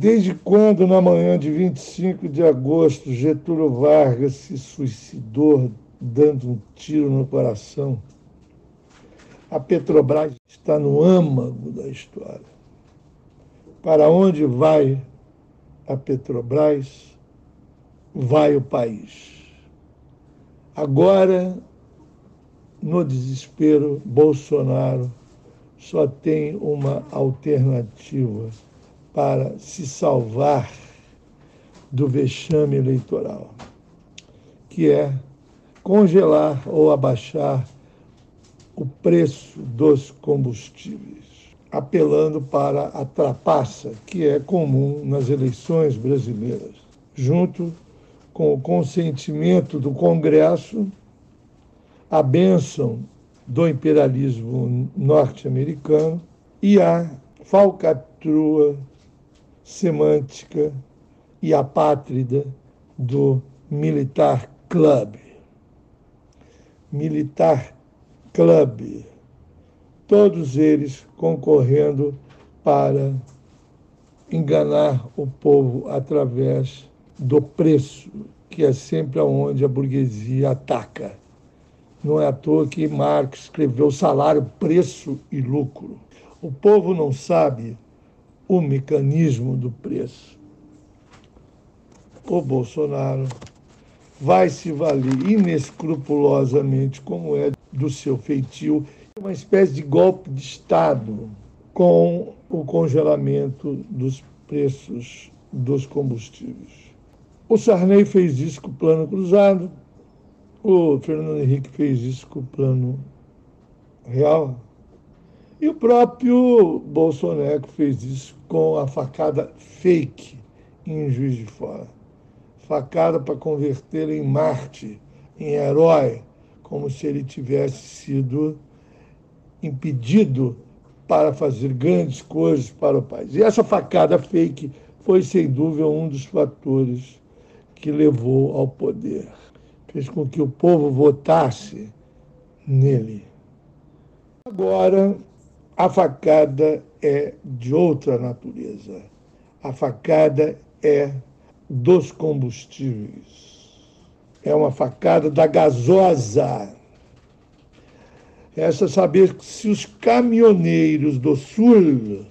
Desde quando, na manhã de 25 de agosto, Getúlio Vargas se suicidou dando um tiro no coração? A Petrobras está no âmago da história. Para onde vai a Petrobras, vai o país. Agora, no desespero, Bolsonaro só tem uma alternativa para se salvar do vexame eleitoral, que é congelar ou abaixar o preço dos combustíveis, apelando para a trapaça que é comum nas eleições brasileiras, junto com o consentimento do Congresso, a bênção do imperialismo norte-americano e a falcatrua semântica e apátrida do Militar Club. Militar Club. Todos eles concorrendo para enganar o povo através do preço, que é sempre aonde a burguesia ataca. Não é à toa que Marx escreveu salário, preço e lucro. O povo não sabe o mecanismo do preço. O Bolsonaro vai se valer inescrupulosamente, como é do seu feitio, uma espécie de golpe de Estado com o congelamento dos preços dos combustíveis. O Sarney fez isso com o Plano Cruzado, o Fernando Henrique fez isso com o Plano Real, e o próprio Bolsonaro fez isso com a facada fake em Juiz de Fora. Facada para convertê-lo em Marte, em herói, como se ele tivesse sido impedido para fazer grandes coisas para o país. E essa facada fake foi, sem dúvida, um dos fatores que levou ao poder. Fez com que o povo votasse nele. Agora, a facada é de outra natureza. A facada é dos combustíveis. É uma facada da gasosa. Essa saber se os caminhoneiros do Sul,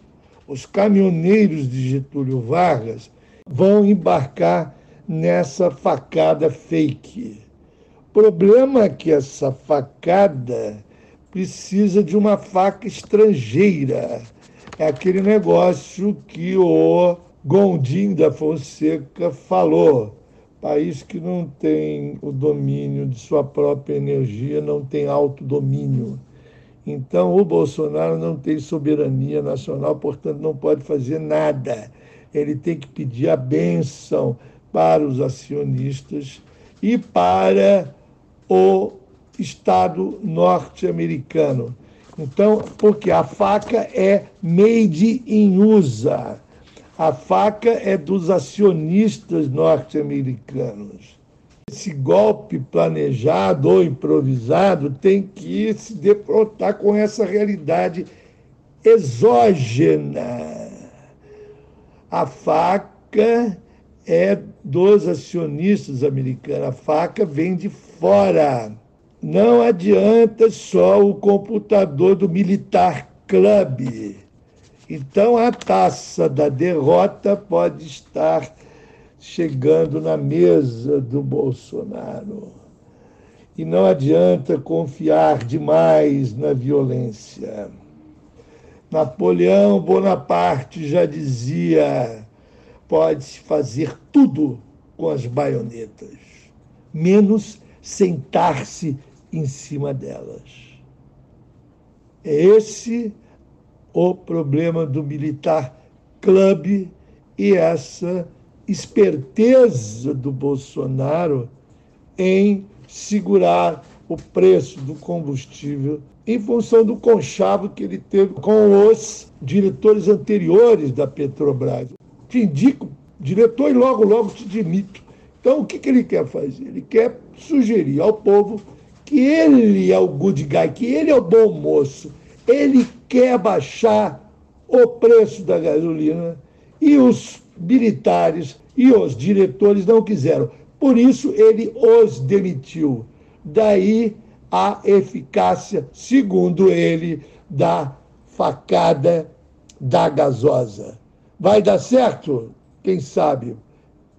os caminhoneiros de Getúlio Vargas, vão embarcar nessa facada fake. O problema é que essa facada precisa de uma faca estrangeira. É aquele negócio que o Gondim da Fonseca falou. País que não tem o domínio de sua própria energia, não tem autodomínio. Então, o Bolsonaro não tem soberania nacional, portanto, não pode fazer nada. Ele tem que pedir a benção para os acionistas e para o Estado norte-americano. Então, porque a faca é made in USA. A faca é dos acionistas norte-americanos. Esse golpe planejado ou improvisado tem que se defrontar com essa realidade exógena. A faca é dos acionistas americanos, a faca vem de fora. Não adianta só o computador do Militar Club. Então a taça da derrota pode estar chegando na mesa do Bolsonaro. E não adianta confiar demais na violência. Napoleão Bonaparte já dizia: pode-se fazer tudo com as baionetas, menos sentar-se em cima delas. É esse o problema do militar clube e essa esperteza do Bolsonaro em segurar o preço do combustível em função do conchavo que ele teve com os diretores anteriores da Petrobras. Te indico diretor e logo, logo te demito. Então, o que, que ele quer fazer? Ele quer sugerir ao povo que ele é o good guy, que ele é o bom moço. Ele quer baixar o preço da gasolina E os militares e os diretores não quiseram. Por isso, ele os demitiu. Daí a eficácia, segundo ele, da facada da gasosa. Vai dar certo? Quem sabe?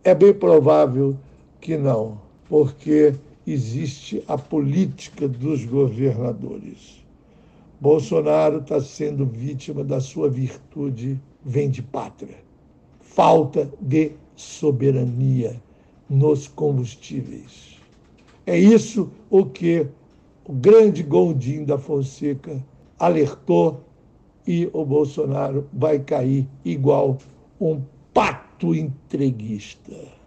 É bem provável que não, porque existe a política dos governadores. Bolsonaro está sendo vítima da sua virtude vem de pátria. Falta de soberania nos combustíveis. É isso o que o grande Gondim da Fonseca alertou e o Bolsonaro vai cair igual um pato entreguista.